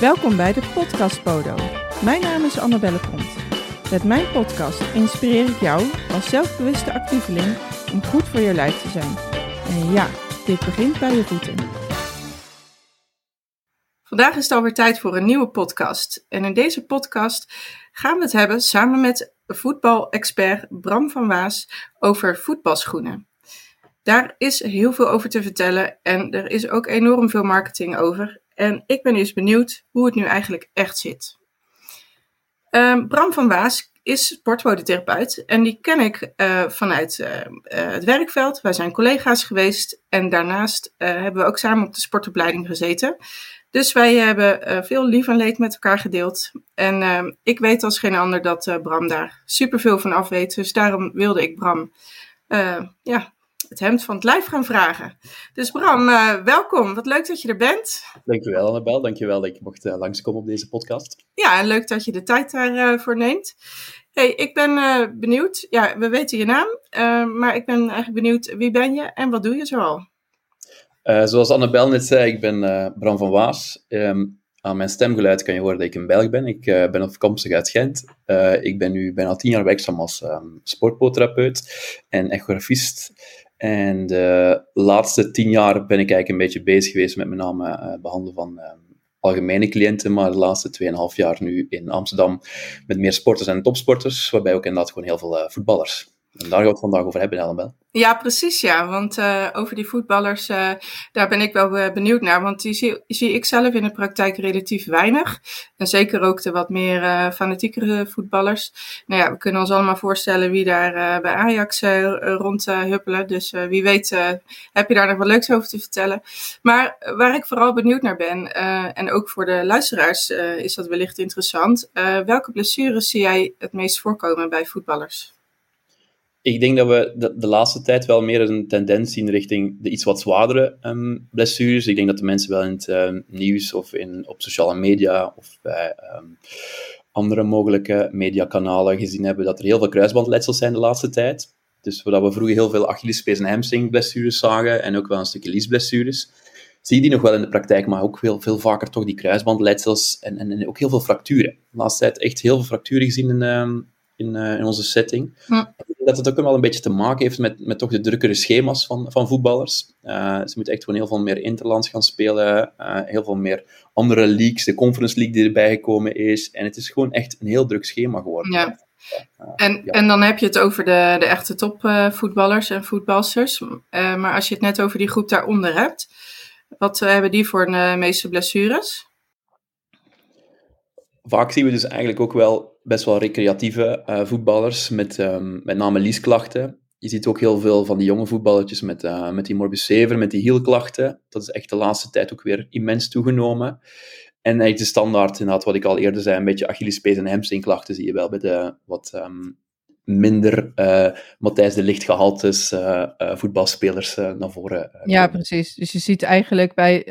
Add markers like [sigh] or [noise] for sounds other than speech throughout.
Welkom bij de Podcast Podo. Mijn naam is Annabelle Pont. Met mijn podcast inspireer ik jou als zelfbewuste actieveling om goed voor je lijf te zijn. En ja, dit begint bij je voeten. Vandaag is het alweer tijd voor een nieuwe podcast. En in deze podcast gaan we het hebben samen met voetbalexpert Bram van Waas over voetbalschoenen. Daar is heel veel over te vertellen en er is ook enorm veel marketing over. En ik ben dus benieuwd hoe het nu eigenlijk echt zit. Um, Bram van Waas is sportmodetherapeut en die ken ik uh, vanuit uh, uh, het werkveld. Wij zijn collega's geweest en daarnaast hebben we ook samen op de sportopleiding gezeten. Dus wij hebben veel lief en leed met elkaar gedeeld. En ehm, ik weet als geen ander dat Bram daar superveel van af weet. Dus daarom wilde ik Bram ja, het hemd van het lijf gaan vragen. Dus Bram, uh, welkom. Wat leuk dat je er bent. Dankjewel Annabel, dankjewel dat je mocht uh, langskomen op deze podcast. Ja, en leuk dat je de tijd daarvoor uh, neemt. Hey, ik ben benieuwd, ja, we weten je naam, maar ik ben eigenlijk benieuwd, wie ben je en wat doe je zoal? zoals Annabel net zei, ik ben Bram van Waas. Um, aan mijn stemgeluid kan je horen dat ik een Belg ben. Ik uh, ben afkomstig uit Gent. Uh, ik ben nu bijna tien jaar werkzaam als um, sportpotherapeut en echografist. En de laatste tien jaar ben ik eigenlijk een beetje bezig geweest met met name uh, behandelen van uh, algemene cliënten, maar de laatste 2,5 jaar nu in Amsterdam met meer sporters en topsporters, waarbij ook inderdaad gewoon heel veel uh, voetballers. En daar gaan we het vandaag over hebben, Ellen Ja, precies ja. Want uh, over die voetballers, uh, daar ben ik wel uh, benieuwd naar. Want die zie, zie, ik zelf in de praktijk relatief weinig. En zeker ook de wat meer fanatiekere voetballers. Nou ja, we kunnen ons allemaal voorstellen wie daar bij Ajax rond huppelen. Dus wie weet heb je daar nog wat leuks over te vertellen. Maar waar ik vooral benieuwd naar ben, en ook voor de luisteraars is dat wellicht interessant. welke blessures zie jij het meest voorkomen bij voetballers? Ik denk dat we de, de, laatste tijd wel meer een tendens zien richting de iets wat zwaardere um, blessures. Ik denk dat de mensen wel in het um, nieuws of in, op sociale media of bij um, andere mogelijke mediakanalen gezien hebben dat er heel veel kruisbandletsels zijn de laatste tijd. Dus waar we vroeger heel veel Achillespees- en hamstringblessures zagen en ook wel een stukje liesblessures, zie je die nog wel in de praktijk, maar ook veel, veel vaker toch die kruisbandletsels en, en, en ook heel veel fracturen. De laatste tijd echt heel veel fracturen gezien in, in, uh, in onze setting. Ja. Dat het ook wel een beetje te maken heeft met, met toch de drukkere schema's van, van voetballers. Uh, ze moeten echt gewoon heel veel meer interlands gaan spelen, uh, heel veel meer andere leagues, de Conference League die erbij gekomen is. En het is gewoon echt een heel druk schema geworden. Ja. En, ja. en dan heb je het over de, de echte topvoetballers en voetbalsters. maar als je het net over die groep daaronder hebt, wat hebben die voor de meeste blessures? Vaak zien we dus eigenlijk ook wel best wel recreatieve uh, voetballers met um, met name liesklachten. Je ziet ook heel veel van die jonge voetballetjes met, uh, met die morbus sever, met die hielklachten. Dat is echt de laatste tijd ook weer immens toegenomen. En eigenlijk de standaard, inderdaad, wat ik al eerder zei, een beetje Achillespees en hamstringklachten zie je wel bij de wat um, minder uh, Matthijs de Lichtgehaltes uh, uh, voetbalspelers naar voren Ja, precies. Dus je ziet eigenlijk bij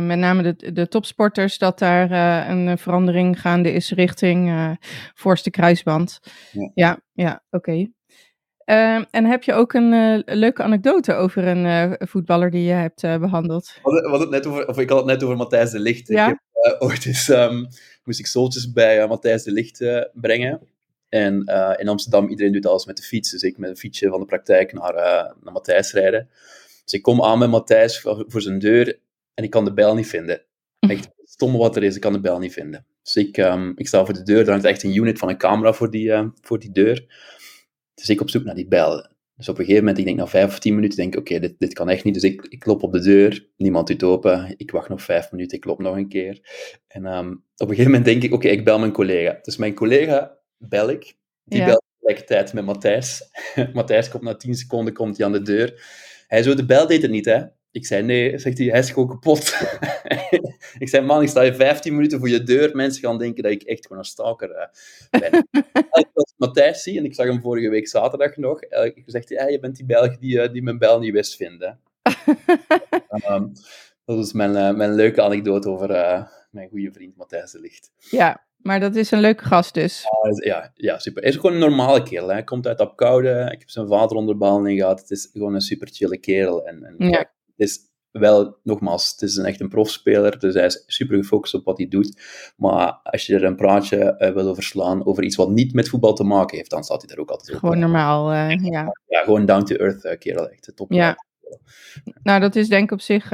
met name de, de topsporters dat daar een verandering gaande is richting voorste kruisband. Ja, ja, ja oké. Okay. Uh, en heb je ook een uh, leuke anekdote over een uh, voetballer die je hebt behandeld? We het net over, of ik had het net over Matthijs de Licht. Ja? Ik heb, ooit eens, um, moest ik zooltjes bij Matthijs de Licht brengen. En uh, in Amsterdam, iedereen doet alles met de fiets. Dus ik met een fietsje van de praktijk naar, uh, naar Matthijs rijden. Dus ik kom aan met Matthijs voor, voor, zijn deur en ik kan de bel niet vinden. Echt stomme wat er is, ik kan de bel niet vinden. Dus ik, um, ik sta voor de deur, er hangt echt een unit van een camera voor die, uh, voor die deur. Dus ik op zoek naar die bel. Dus op een gegeven moment, ik denk na vijf of tien minuten, denk ik, oké, okay, dit, dit kan echt niet. Dus ik, ik klop op de deur, niemand doet open. Ik wacht nog vijf minuten, ik klop nog een keer. En um, op een gegeven moment denk ik, oké, okay, ik bel mijn collega. Dus mijn collega bel ik. Die ja. belt tegelijkertijd met Matthijs. [laughs] Matthijs komt na 10 seconden komt hij aan de deur. Hij zo, de bel deed het niet, hè? Ik zei, nee, zegt hij, hij is gewoon kapot. [laughs] ik zei, man, ik sta hier 15 minuten voor je deur. Mensen gaan denken dat ik echt gewoon een stalker uh, ben. [laughs] ik was Matthijs zie, en ik zag hem vorige week zaterdag nog. Ik zegt hij, je bent die Belg die, uh, die mijn bel niet wist vinden. um, dat is mijn, mijn leuke anekdote over mijn goede vriend Matthijs de Licht. Ja, maar dat is een leuke gast dus. Ja, ja super. Hij is gewoon een normale kerel. Hij komt uit Apkoude. Ik heb zijn vader onder behandeling gehad. Het is gewoon een super chille kerel. En, en ja. het is wel, nogmaals, het is een echt een profspeler, dus hij is super gefocust op wat hij doet. Maar als je er een praatje uh, wil over slaan over iets wat niet met voetbal te maken heeft, dan staat hij daar ook altijd op. Gewoon normaal, uh, ja. Ja, gewoon down-to-earth uh, kerel, echt top. Ja. Nou, dat is denk ik op zich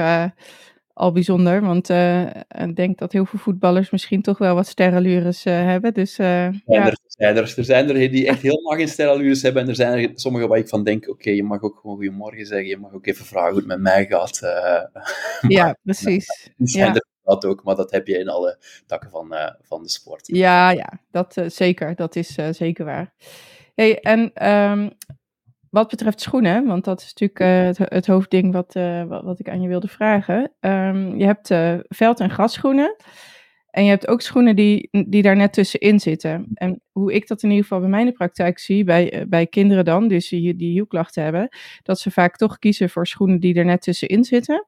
al bijzonder. Want uh, ik denk dat heel veel voetballers misschien toch wel wat sterrenlures uh, hebben. Dus, uh, ja, ja. Er, zijn er, er zijn er die echt helemaal geen sterrenlures hebben. En er zijn er sommige waar ik van denk, oké, okay, je mag ook gewoon goedemorgen zeggen. Je mag ook even vragen hoe het met mij gaat. ja, [laughs] precies. Die zijn ja. er dat ook, maar dat heb je in alle takken van, van de sport. Ja, ja dat zeker. Dat is zeker waar. Hey, en um, wat betreft schoenen, want dat is natuurlijk uh, het, het, hoofdding wat, uh, wat, ik aan je wilde vragen. Um, je hebt uh, veld- en grasschoenen. En je hebt ook schoenen die, die daar net tussenin zitten. En hoe ik dat in ieder geval bij mijn praktijk zie, bij, bij kinderen dan, dus die, die hielklachten hebben, dat ze vaak toch kiezen voor schoenen die er net tussenin zitten.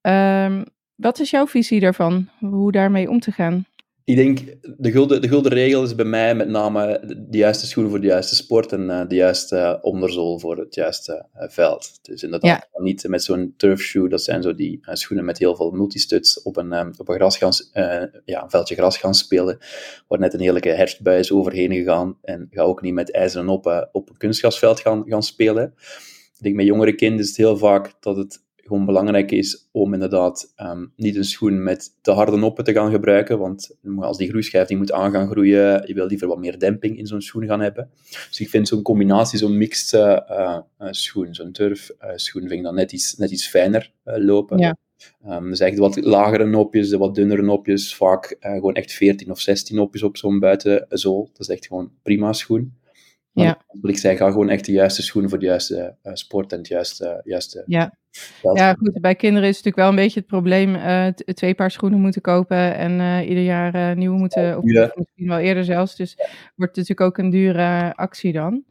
Um, wat is jouw visie daarvan, hoe daarmee om te gaan? Ik denk, de gulden, de gulden regel is bij mij met name de juiste schoenen voor de juiste sport en uh, de juiste uh, onderzool voor het juiste uh, veld. Dus inderdaad, ja. niet met zo'n turfshoe, dat zijn zo die schoenen met heel veel multistuds op een, um, op een, gras gaan, ja, een veldje gras gaan spelen, waar net een heerlijke herfstbui is overheen gegaan. En ga ook niet met ijzeren op, op een kunstgrasveld gaan, gaan spelen. Ik denk, met jongere kinderen is het heel vaak dat het gewoon belangrijk is om inderdaad um, niet een schoen met te harde noppen te gaan gebruiken, want als die groeischijf die moet aan gaan groeien, je wil liever wat meer demping in zo'n schoen gaan hebben. Dus ik vind zo'n combinatie, zo'n mixed uh, uh, schoen, zo'n turfschoen, vind ik dan net iets, net iets fijner lopen. Ja. Um, dus echt wat lagere nopjes, de wat dunnere nopjes, vaak gewoon echt 14 of 16 nopjes op zo'n buitenzool. Dat is echt gewoon prima schoen. Ja. Wat ik zei, ga gewoon echt de juiste schoenen voor de juiste uh, sport en het juiste... juiste ja. ja, goed. Bij kinderen is het natuurlijk wel een beetje het probleem uh, twee paar schoenen moeten kopen en uh, ieder jaar nieuwe moeten, of, ja. misschien wel eerder zelfs. Dus wordt het natuurlijk ook een dure actie dan.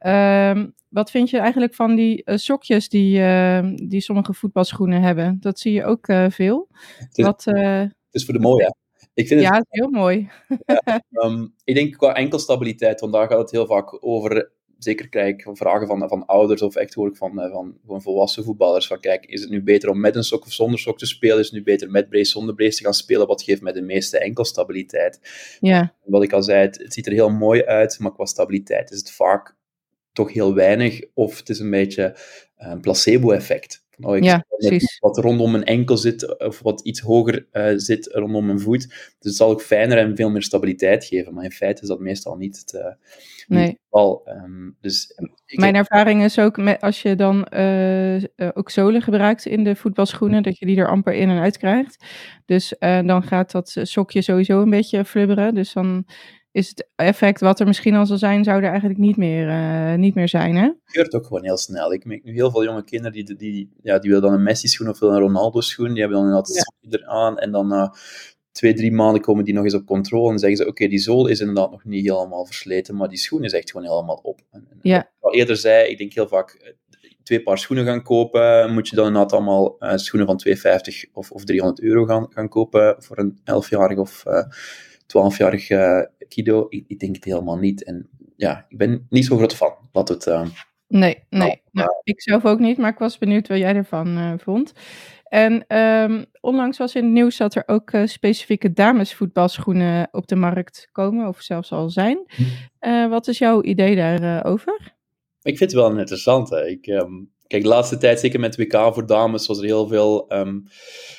Ja. Um, wat vind je eigenlijk van die sokjes die, die sommige voetbalschoenen hebben? Dat zie je ook veel. Het is, wat, het is voor de mooie. Ik vind ja, het, heel mooi. ja, um, [laughs] ik denk qua enkelstabiliteit, want daar gaat het heel vaak over. Zeker krijg ik vragen van, van ouders of echt hoor ik van, eh, van, van volwassen voetballers. Van kijk, is het nu beter om met een sok of zonder sok te spelen? Is het nu beter met brace, zonder brace te gaan spelen? Wat geeft mij de meeste enkelstabiliteit? Ja. Wat ik al zei, het, het ziet er heel mooi uit, maar qua stabiliteit is het vaak toch heel weinig. Of het is een beetje een placebo-effect. Oh, ik ja, wat rondom mijn enkel zit, of wat iets hoger uh, zit rondom mijn voet. Dus het zal ook fijner en veel meer stabiliteit geven. Maar in feite is dat meestal niet het, uh, nee. niet geval. Um, dus, Mijn heb... ervaring is ook met, als je dan uh, ook zolen gebruikt in de voetbalschoenen, dat je die er amper in en uit krijgt. Dus dan gaat dat sokje sowieso een beetje flubberen. Dus dan is het effect wat er misschien al zal zijn, zou er eigenlijk niet meer, uh, niet meer zijn. Hè? Het gebeurt ook gewoon heel snel. Ik merk nu heel veel jonge kinderen die, die, ja, die willen dan een Messi-schoen of een Ronaldo-schoen. Die hebben dan inderdaad ja. eraan en dan na uh, twee, drie maanden komen die nog eens op controle en zeggen ze, oké, okay, die zool is inderdaad nog niet helemaal versleten, maar die schoen is echt gewoon helemaal op. En, en ja. ik al eerder zei, ik denk heel vaak, eh, twee paar schoenen gaan kopen, moet je dan inderdaad allemaal uh, schoenen van 250 of, of 300 euro gaan, gaan kopen voor een 11-jarig of uh, 12-jarig uh, Kido, ik, ik, denk het helemaal niet. En ja, ik ben niet zo groot fan. Laat het. Uh, nee, nee. Nou, nou, ik zelf ook niet, maar ik was benieuwd wat jij ervan vond. En um, onlangs was in het nieuws dat er ook uh, specifieke damesvoetbalschoenen op de markt komen, of zelfs al zijn. Uh, wat is jouw idee daarover? ik vind het wel een interessante. Ik, um, kijk, de laatste tijd, zeker met WK voor dames, was er heel veel um,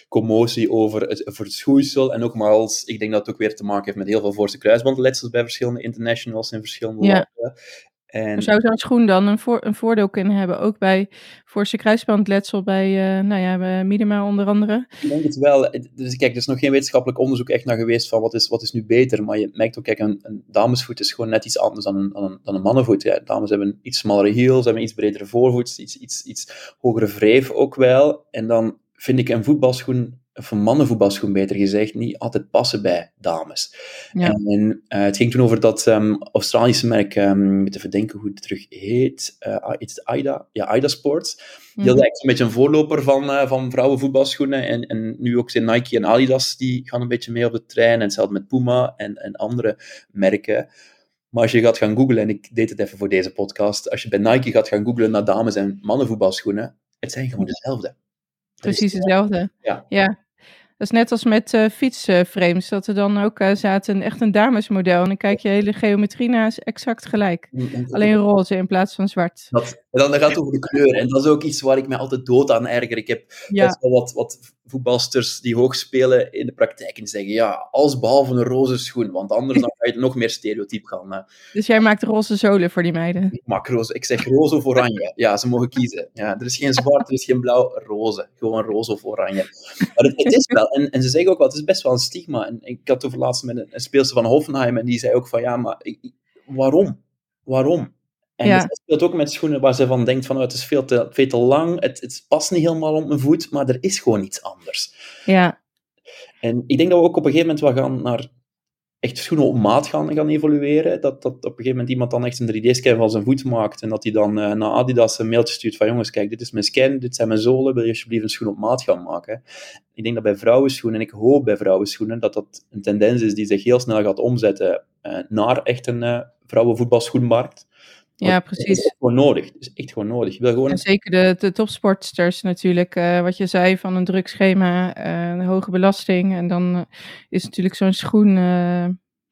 commotie over het, over het schoeisel. En nogmaals, ik denk dat het ook weer te maken heeft met heel veel voorste kruisbandletsels bij verschillende internationals in verschillende ja. landen. En... Zou zo'n schoen dan een, voor, een voordeel kunnen hebben, ook bij voorste kruisbandletsel bij, uh, nou ja, bij Minima onder andere? Ik denk het wel. Dus kijk, er is nog geen wetenschappelijk onderzoek echt naar geweest van wat is, wat is nu beter. Maar je merkt ook, kijk, een, een damesvoet is gewoon net iets anders dan een, dan een, dan een mannenvoet. Ja, dames hebben een iets smallere heel, ze hebben een iets bredere voorvoet, iets, iets, iets hogere wreef ook wel. En dan vind ik een voetbalschoen of een mannenvoetbalschoen beter gezegd, niet altijd passen bij dames. Ja. En uh, het ging toen over dat um, Australische merk, um, moet even denken hoe het terug heet, uh, het AIDA? Ja, AIDA Sports. Die mm -hmm. een beetje een voorloper van, uh, van vrouwenvoetbalschoenen. En, en nu ook zijn Nike en Adidas, die gaan een beetje mee op de trein. En hetzelfde met Puma en, en andere merken. Maar als je gaat gaan googlen, en ik deed het even voor deze podcast, als je bij Nike gaat gaan googlen naar dames- en mannenvoetbalschoenen, het zijn gewoon dezelfde. precies hetzelfde. Ja. ja. Dat is net als met uh, fietsframes, dat er dan ook uh, zaten echt een damesmodel. En dan kijk je hele geometrie na, is exact gelijk. Mm, Alleen roze in plaats van zwart. Dat, en dan gaat het over de kleur. En dat is ook iets waar ik mij altijd dood aan erger. Ik heb best wel wat, wat voetbalsters die hoog spelen in de praktijk en zeggen, ja, alles behalve een roze schoen, want anders dan ga je nog meer stereotyp gaan. Dus jij maakt roze zolen voor die meiden? Ik maak roze, ik zeg roze of oranje. Ja, ze mogen kiezen. Ja, er is geen zwart, er is geen blauw, roze. Gewoon roze of oranje. Maar het, het is wel, en, en, ze zeggen ook wel, het is best wel een stigma. En ik had het over laatst met een, een speelster van Hoffenheim en die zei ook van, ja, maar ik, waarom? Waarom? En ja. dat speelt ook met schoenen waar ze van denkt van oh, het is veel te, veel te lang, het, het past niet helemaal op mijn voet, maar er is gewoon iets anders. Ja. En ik denk dat we ook op een gegeven moment wel gaan naar echt schoenen op maat gaan, gaan evolueren. Dat, dat op een gegeven moment iemand dan echt een 3D-scan van zijn voet maakt en dat hij dan uh, naar Adidas een mailtje stuurt van jongens, kijk, dit is mijn scan, dit zijn mijn zolen, wil je alsjeblieft een schoen op maat gaan maken? Ik denk dat bij vrouwenschoenen, en ik hoop bij vrouwenschoenen, dat dat een tendens is die zich heel snel gaat omzetten uh, naar echt een uh, vrouwenvoetbalschoenmarkt. Ja, precies. Het is gewoon nodig. Het is echt gewoon nodig. Je wil gewoon... En zeker de, de topsportsters natuurlijk. Uh, wat je zei van een drugschema, uh, hoge belasting. En dan uh, is natuurlijk zo'n schoen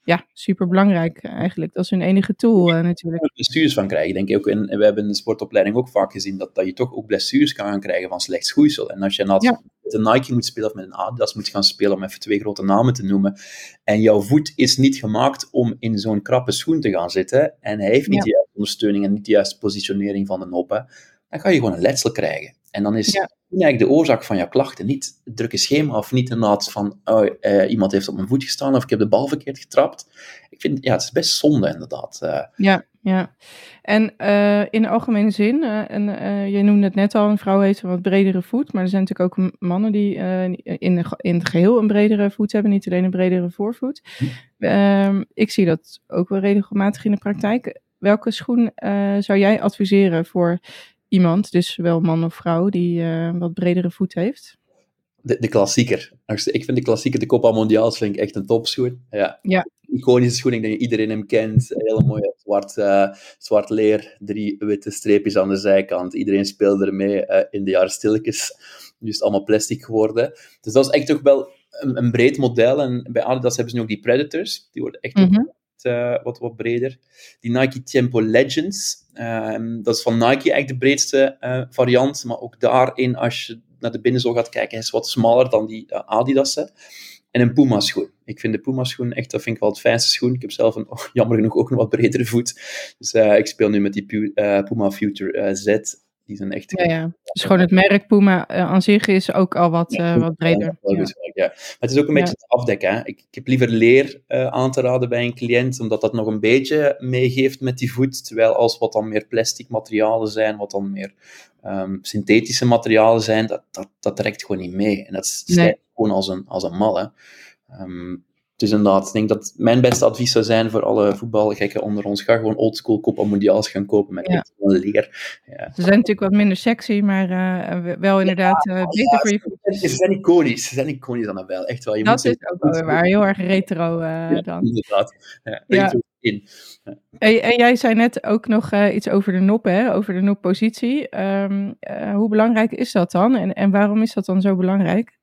ja, super belangrijk eigenlijk. Dat is hun enige tool uh, natuurlijk. Blessures van krijgen, denk ik ook. En we hebben in de sportopleiding ook vaak gezien dat, dat je toch ook blessures kan gaan krijgen van slecht schoeisel. En als je met een Nike moet spelen of met een Adidas moet gaan spelen, om even twee grote namen te noemen, en jouw voet is niet gemaakt om in zo'n krappe schoen te gaan zitten, en hij heeft niet de juiste ondersteuning en niet de juiste positionering van de noppen, dan ga je gewoon een letsel krijgen. En dan is ja. eigenlijk de oorzaak van jouw klachten niet het drukke schema of niet inderdaad van oh, eh, iemand heeft op mijn voet gestaan of ik heb de bal verkeerd getrapt. Ik vind, ja, het is best zonde inderdaad. Uh. Ja, ja. En uh, in de algemene zin, en je noemde het net al, een vrouw heeft een wat bredere voet, maar er zijn natuurlijk ook mannen die in, de, in het geheel een bredere voet hebben, niet alleen een bredere voorvoet. Hm. ik zie dat ook wel regelmatig in de praktijk. Welke schoen zou jij adviseren voor iemand, dus zowel man of vrouw, die uh, wat bredere voet heeft? De, de klassieker. Ik vind de klassieker, de Copa Mondiaals, vind ik echt een topschoen. Ja. ja. Iconische schoen, ik denk dat iedereen hem kent. Hele mooie zwart, uh, zwart leer, drie witte streepjes aan de zijkant. Iedereen speelde ermee uh, in de jaren stilletjes. Nu is het allemaal plastic geworden. Dus dat is echt toch wel een, een, breed model. En bij Adidas hebben ze nu ook die Predators. Die worden echt mm -hmm. Wat, wat breder. Die Nike Tempo Legends, Ehm, dat is van Nike eigenlijk de breedste uh, variant, maar ook daarin, als je naar de binnenzool gaat kijken, is wat smaller dan die uh, Adidas. En een Puma schoen. Ik vind de Puma schoen echt, dat vind ik wel het fijnste schoen. Ik heb zelf een, [laughs] jammer genoeg ook een wat bredere voet. Dus ik speel nu met die Puma Future Z die zijn echt... Ja, ja. Dus gewoon het merk Puma uh, aan zich is ook al wat, uh, wat breder. Ja, ja. Maar het is ook een beetje het afdekken. Hè. Ik, ik, heb liever leer uh, aan te raden bij een cliënt, omdat dat nog een beetje meegeeft met die voet. Terwijl als wat dan meer plastic materialen zijn, wat dan meer um, synthetische materialen zijn, dat, dat, dat trekt gewoon niet mee. En dat nee. gewoon als een, als een mal. Hè. Um, dus inderdaad, ik denk dat mijn beste advies zou zijn voor alle voetbalgekken onder ons. Ga gewoon oldschool Copa Mondiaals gaan kopen met ja. leer. Ja. Ze zijn natuurlijk wat minder sexy, maar uh, wel inderdaad uh, beter voor je. Ze zijn iconisch. Ze zijn iconisch dan wel. Echt wel. Je dat moet is ook wel waar. Heel erg retro uh, dan. Inderdaad. Ja, In. En, en, jij zei net ook nog iets over de nop, hè? over de noppositie. Um, hoe belangrijk is dat dan? En, en waarom is dat dan zo belangrijk?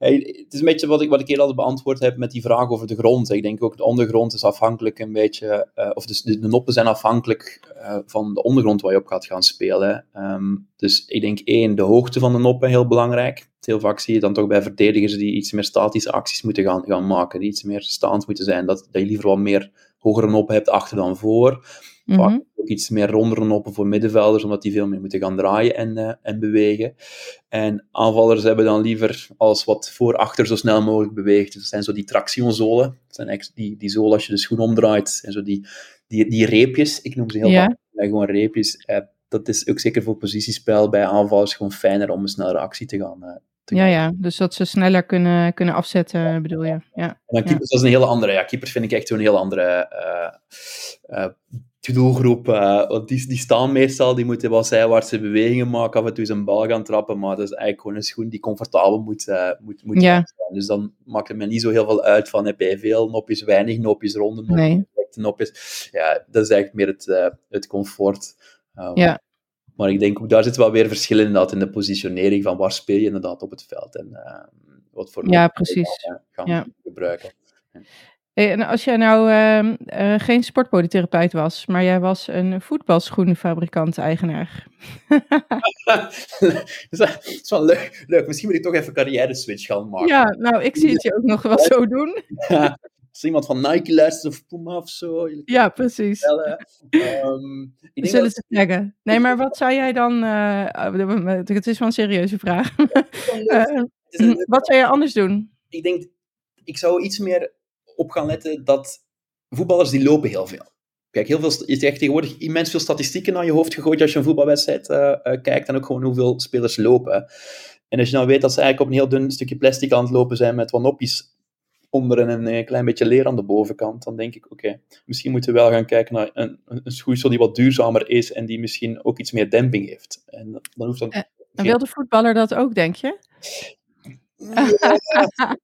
Het is een beetje wat ik, wat ik eerder al beantwoord heb met die vraag over de grond. Ik denk ook de ondergrond is afhankelijk een beetje, uh, of de, de, noppen zijn afhankelijk uh, van de ondergrond waar je op gaat gaan spelen. Um, dus ik denk één, de hoogte van de noppen heel belangrijk. Heel vaak zie je dan toch bij verdedigers die iets meer statische acties moeten gaan, gaan maken, die iets meer staand moeten zijn, dat, dat je liever wat meer hogere noppen hebt achter dan voor. Vaak mhm. ook iets meer rondere noppen voor middenvelders, omdat die veel meer moeten gaan draaien en, uh, en bewegen. En aanvallers hebben dan liever als wat voor-achter zo snel mogelijk beweegt. Dus dat zijn zo die tractionzolen. Dat zijn echt die, die zolen als je de schoen omdraait. En zo die, die, die reepjes, ik noem ze heel ja. vaak gewoon reepjes. Uh, dat is ook zeker voor positiespel bij aanvallers gewoon fijner om een snellere actie te gaan, uh, ja, ja, dus dat ze sneller kunnen, kunnen afzetten, bedoel je. Ja. En dan keepers, dat is een hele andere. Ja, keepers vind ik echt een heel andere uh, uh, doelgroep. Uh, want die, die staan meestal, die moeten wel zijwaartse bewegingen maken, af en toe zijn bal gaan trappen, maar dat is eigenlijk gewoon een schoen die comfortabel moet, moet, moet ja. zijn. Dus dan maakt het me niet zo heel veel uit van heb je veel nopjes, weinig nopjes, ronde nopjes, nee. nopjes. Ja, dat is eigenlijk meer het, het comfort. Um, ja. Maar ik denk ook daar zit wel weer verschil inderdaad in de positionering van waar speel je inderdaad op het veld en wat voor ja, precies. gaan ja. gebruiken. Hey, en als jij nou uh, geen sportpolytherapeut was, maar jij was een voetbalschoenenfabrikant-eigenaar. [laughs] dat is wel leuk, leuk. Misschien moet ik toch even carrière-switch gaan maken. Ja, nou, ik zie het je ook nog wel zo doen. Ja, als iemand van Nike luistert of Puma of zo. Ja, precies. Um, ik Zullen dat... ze zeggen. Nee, maar wat zou jij dan... Uh, het is wel een serieuze vraag. wat zou je anders doen? Ik denk, ik zou iets meer op gaan letten dat voetballers die lopen heel veel. Kijk, heel veel, je krijgt tegenwoordig immens veel statistieken naar je hoofd gegooid als je een voetbalwedstrijd uh, uh, kijkt en ook gewoon hoeveel spelers lopen. En als je nou weet dat ze eigenlijk op een heel dun stukje plastic aan het lopen zijn met wat nopjes onder en een eh, klein beetje leer aan de bovenkant, dan denk ik, oké, misschien moeten we wel gaan kijken naar een, een schoeisel die wat duurzamer is en die misschien ook iets meer demping heeft. En dan hoeft dan... En wil de voetballer dat ook, denk je?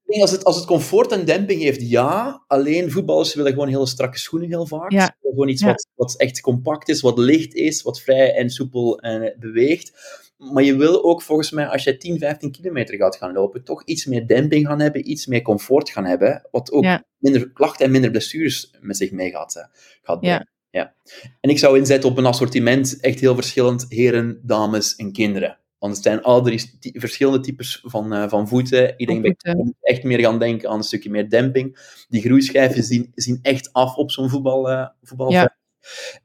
Als, het, als het comfort en demping heeft, ja. Alleen voetballers willen gewoon hele strakke schoenen heel vaak. Ja. Gewoon iets wat, wat echt compact is, wat licht is, wat vrij en soepel en beweegt. Maar je wil ook volgens mij, als je 10, 15 kilometer gaat gaan lopen, toch iets meer demping gaan hebben, iets meer comfort gaan hebben, wat ook minder klachten en minder blessures met zich mee gaat, eh, gaat brengen. Ja. En ik zou inzetten op een assortiment echt heel verschillend, heren, dames en kinderen. Want het zijn al drie verschillende types van, uh, van voeten. Ik denk dat je echt meer gaan denken aan een stukje meer demping. Die groeischijven zien, zien echt af op zo'n voetbal, uh, voetbalveld.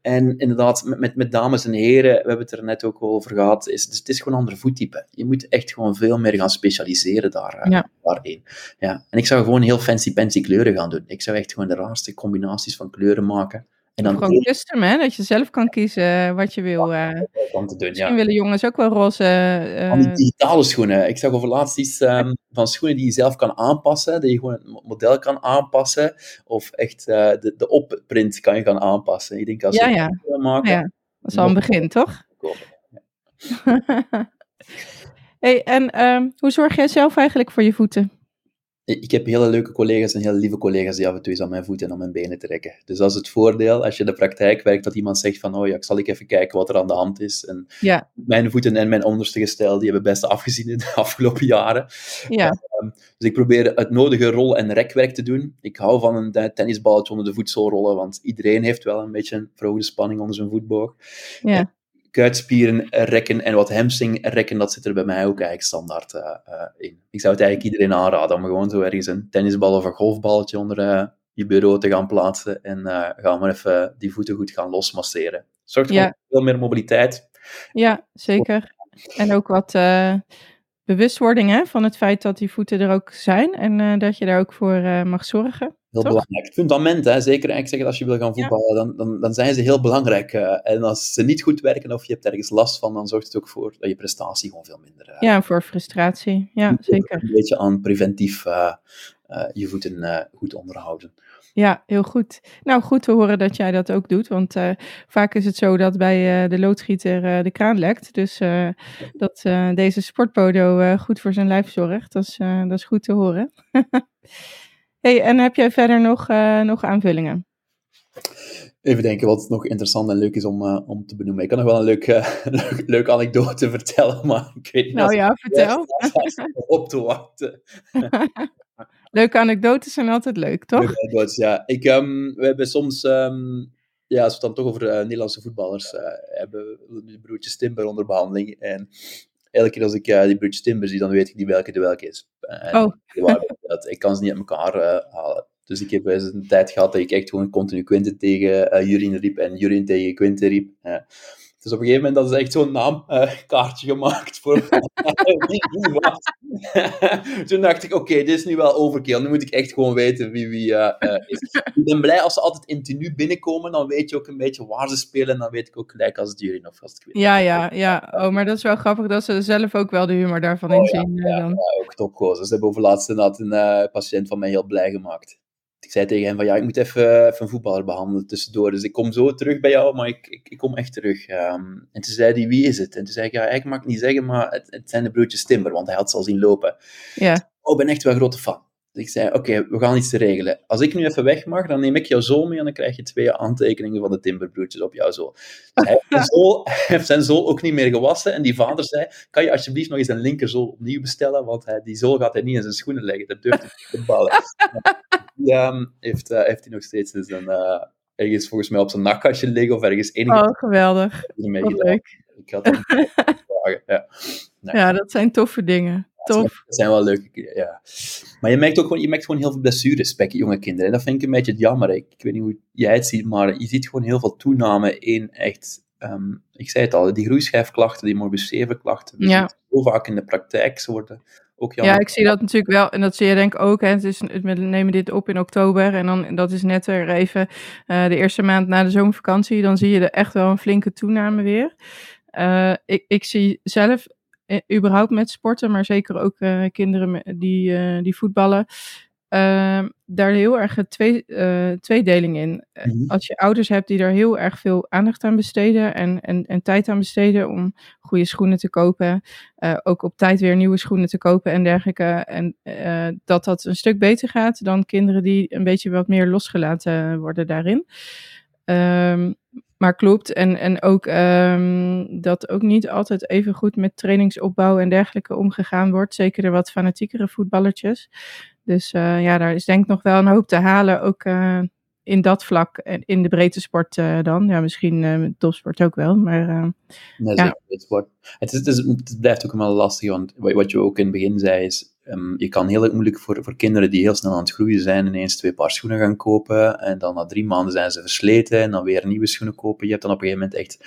En inderdaad, met, met, met, dames en heren, we hebben het er net ook over gehad, is, dus het is gewoon een ander voettype. Je moet echt gewoon veel meer gaan specialiseren daar, uh, daarin. Ja. En ik zou gewoon heel fancy-pancy kleuren gaan doen. Ik zou echt gewoon de raarste combinaties van kleuren maken. En dan gewoon custom, hè? Dat je zelf kan kiezen wat je wil. Uh, te doen, misschien willen jongens ook wel roze... Uh, digitale schoenen. Ik zag over laatst iets um, van schoenen die je zelf kan aanpassen. Dat je gewoon het model kan aanpassen. Of echt uh, de, de opprint kan je gaan aanpassen. Ik denk als ja, ja. dat maken... Ja, dat is al een begin, toch? [laughs] hey, en um, hoe zorg jij zelf eigenlijk voor je voeten? Ik heb hele leuke collega's en hele lieve collega's die af en toe eens aan mijn voeten en aan mijn benen trekken. Dus dat is het voordeel als je in de praktijk werkt, dat iemand zegt van, oh ja, ik zal ik even kijken wat er aan de hand is. En ja. mijn voeten en mijn onderste gestel, die hebben best afgezien in de [laughs] afgelopen jaren. Ja. Ehm, dus ik probeer het nodige rol- en rekwerk te doen. Ik hou van een tennisballetje onder de voedsel rollen, want iedereen heeft wel een beetje een verhoogde spanning onder zijn voetboog. Ja kuitspieren rekken en wat hamstring rekken, dat zit er bij mij ook eigenlijk standaard uh, uh, in. Ik zou het eigenlijk iedereen aanraden om gewoon zo ergens een tennisbal of een golfballetje onder uh, je bureau te gaan plaatsen en gaan we even die voeten goed gaan losmasseren. Zorgt ja. voor veel meer mobiliteit. Ja, zeker. En ook wat bewustwording hè, van het feit dat die voeten er ook zijn en dat je daar ook voor mag zorgen. Heel belangrijk. Het fundament, hè, zeker eigenlijk zeggen als je wil gaan voetballen, dan, dan, dan zijn ze heel belangrijk. Uh, en als ze niet goed werken of je hebt ergens last van, dan zorgt het ook voor dat je prestatie gewoon veel minder... Uh, ja, voor frustratie. Ja, zeker. Een beetje aan preventief uh, je voeten goed onderhouden. Ja, heel goed. Nou, goed te horen dat jij dat ook doet, want vaak is het zo dat bij de loodgieter de kraan lekt. Dus dat deze sportpodo goed voor zijn lijf zorgt, dat is, dat is goed te horen. [laughs] Hey, en heb jij verder nog, uh, nog aanvullingen? Even denken wat nog interessant en leuk is om, uh, om te benoemen. Ik kan nog wel een leuke [laughs] leuk, leuk anekdote vertellen, [laughs] maar ik weet niet Nou ja, vertel. Op te wachten. [laughs] Leuke anekdotes zijn altijd leuk, toch? Leuke anekdotes, ja. Ik, um, we hebben soms, um, ja, als we het dan toch over uh, Nederlandse voetballers uh, hebben, de broertjes Timber onder behandeling. En elke keer als ik uh, die broertjes Timber zie, dan weet ik niet welke de welke is. oh. [laughs] dat, ik kan ze niet uit elkaar uh, halen. Dus ik heb eens een tijd gehad dat ik echt gewoon continu Quinten tegen uh, Jurien riep en Jurien tegen Quinten riep. Dus op een gegeven moment hadden ze echt zo'n naamkaartje uh, gemaakt voor [laughs] wie wie was. [laughs] Toen dacht ik, oké, dit is nu wel overkill. Nu moet ik echt gewoon weten wie wie uh, is. Ik ben blij als ze altijd in tenue binnenkomen, dan weet je ook een beetje waar ze spelen. En dan weet ik ook gelijk als het jullie of als het Quinten Ja, ja, ja. Oh, maar dat is wel grappig dat ze zelf ook wel de humor daarvan oh, inzien. Ja, ja, ja, ook topgozer. Ze hebben over laatst inderdaad een patiënt van mij heel blij gemaakt ik zei tegen hem van ja, ik moet even, even een voetballer behandelen tussendoor. Dus ik kom zo terug bij jou, maar ik, ik, ik kom echt terug. Um, en toen zei hij, wie is het? En toen zei ik, ja, ik mag het niet zeggen, maar het, het zijn de broertjes Timber, want hij had ze al zien lopen. Ja. Oh, ik ben echt wel een grote fan. Dus ik zei, oké, we gaan iets regelen. Als ik nu even weg mag, dan neem ik jouw zool mee en dan krijg je twee aantekeningen van de timberbroertjes op jouw zool. Dus [laughs] hij, heeft zool [laughs] hij, heeft zijn zool ook niet meer gewassen en die vader zei, kan je alsjeblieft nog eens een linkerzool opnieuw bestellen, want hij, die zool gaat hij niet in zijn schoenen leggen, dat durft hij niet te ballen. [laughs] Ja, ehm, heeft, uh, heeft hij nog steeds dus een, uh, ergens volgens mij op zijn nachtkastje liggen of ergens enige... Oh, geweldig. Leuk. Ik had hem [laughs] vragen, ja. Nee. Ja, dat zijn toffe dingen. Tof. Dat zijn wel leuke ja. Maar je merkt ook gewoon, je merkt gewoon heel veel blessures bij jonge kinderen. En dat vind ik een beetje jammer. Ik, ik weet niet hoe jij het ziet, maar je ziet gewoon heel veel toename in echt, um, ik zei het al, die groeischijfklachten, die morbus 7 klachten. Dus ja. Zo vaak in de praktijk, ze worden ook jammer. Ja, ik zie dat natuurlijk wel. En dat zie je denk ik ook. Hè. Het is, we nemen dit op in oktober. En dan, dat is net er even uh, de eerste maand na de zomervakantie. Dan zie je er echt wel een flinke toename weer. Uh, ik, ik zie zelf eh, überhaupt met sporten, maar zeker ook uh, kinderen die, die voetballen, uh, daar heel erg een twee, tweedeling in. Mm -hmm. Als je ouders hebt die daar heel erg veel aandacht aan besteden en, en, en tijd aan besteden om goede schoenen te kopen, ook op tijd weer nieuwe schoenen te kopen en dergelijke, en dat dat een stuk beter gaat dan kinderen die een beetje wat meer losgelaten worden daarin. Um, maar klopt. En, en ook um, dat ook niet altijd even goed met trainingsopbouw en dergelijke omgegaan wordt. Zeker de wat fanatiekere voetballertjes. Dus uh, ja, daar is denk ik nog wel een hoop te halen. Ook uh, in dat vlak in de breedte sport uh, dan. Ja, misschien topsport ook wel. Maar, nee, ja. het, is, het, is, het blijft ook wel lastig. Want wat je ook in het begin zei is Um, je kan heel moeilijk voor, voor kinderen die heel snel aan het groeien zijn, ineens twee paar schoenen gaan kopen. En dan na drie maanden zijn ze versleten en dan weer nieuwe schoenen kopen. Je hebt dan op een gegeven moment echt.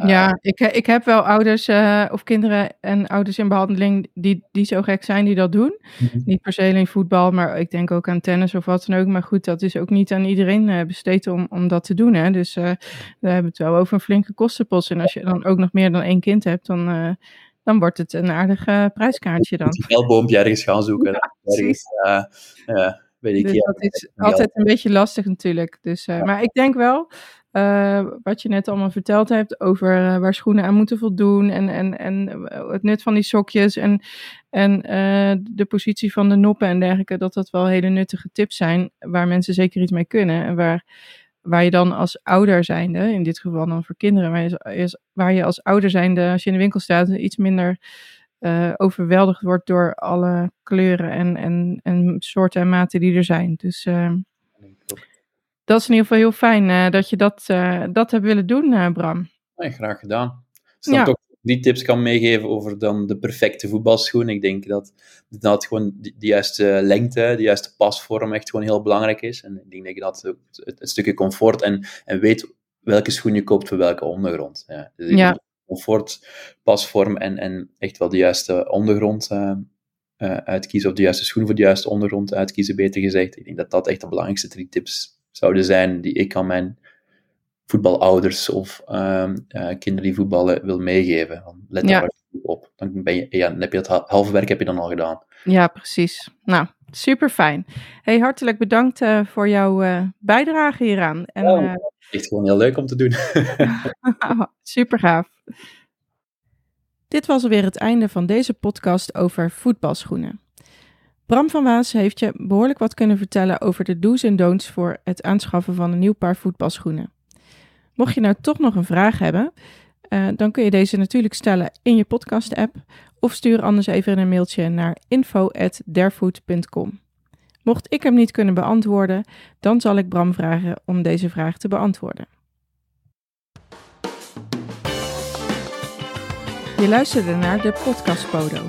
Uh... Ja, ik, ik heb wel ouders uh, of kinderen en ouders in behandeling die, die zo gek zijn die dat doen. Mm -hmm. Niet per se in voetbal, maar ik denk ook aan tennis of wat dan ook. Maar goed, dat is ook niet aan iedereen uh, besteed om, om dat te doen. Hè. Dus we hebben het wel over een flinke kostenpost. En als je dan ook nog meer dan één kind hebt, dan dan wordt het een aardig uh, prijskaartje dan. Een geldboompje ergens gaan zoeken. [laughs] Ja, ergens, uh, uh, weet ik, dus ja, dat is altijd een beetje lastig natuurlijk. Dus, ja. Maar ik denk wel, wat je net allemaal verteld hebt over waar schoenen aan moeten voldoen en, en, en het nut van die sokjes en, en de positie van de noppen en dergelijke, dat dat wel hele nuttige tips zijn waar mensen zeker iets mee kunnen en waar waar je dan als ouder zijnde, in dit geval dan voor kinderen, waar je, waar je als ouder zijnde, als je in de winkel staat, iets minder uh, overweldigd wordt door alle kleuren en, en, en soorten en maten die er zijn. Dus uh, dat is in ieder geval heel fijn uh, dat je dat, dat hebt willen doen, Bram. Graag gedaan. Ja. toch die tips kan meegeven over dan de perfecte voetbalschoen. Ik denk dat, dat gewoon de, juiste lengte, de juiste pasvorm echt gewoon heel belangrijk is. En ik denk dat het, het, het stukje comfort en, en weet welke schoen je koopt voor welke ondergrond. Ja. Dus ja. Comfort, pasvorm en, en echt wel de juiste ondergrond uh, uh, uitkiezen, of de juiste schoen voor de juiste ondergrond uitkiezen, beter gezegd. Ik denk dat dat echt de belangrijkste drie tips zouden zijn die ik aan mijn voetbalouders of uh, uh, kinderen die voetballen wil meegeven. Let daar ja. op. Dan, ben je, ja, dan heb je het halve werk heb je dan al gedaan. Ja, precies. Nou, super fijn. Hey, hartelijk bedankt uh, voor jouw uh, bijdrage hieraan. En, ja, echt gewoon heel leuk om te doen. [laughs] [laughs] super gaaf. Dit was alweer het einde van deze podcast over voetbalschoenen. Bram van Waas heeft je behoorlijk wat kunnen vertellen over de do's en don'ts voor het aanschaffen van een nieuw paar voetbalschoenen. Mocht je nou toch nog een vraag hebben, uh, dan kun je deze natuurlijk stellen in je podcast-app of stuur anders even een mailtje naar info@derfood.com. Mocht ik hem niet kunnen beantwoorden, dan zal ik Bram vragen om deze vraag te beantwoorden. Je luisterde naar de Podcast Podo.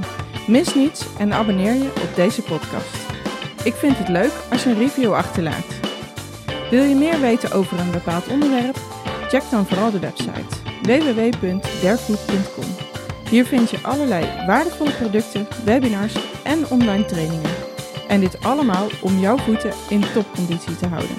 Mis niets en abonneer je op deze podcast. Ik vind het leuk als je een review achterlaat. Wil je meer weten over een bepaald onderwerp? Check dan vooral de website www.derfood.com. Hier vind je allerlei waardevolle producten, webinars en online trainingen. En dit allemaal om jouw voeten in topconditie te houden.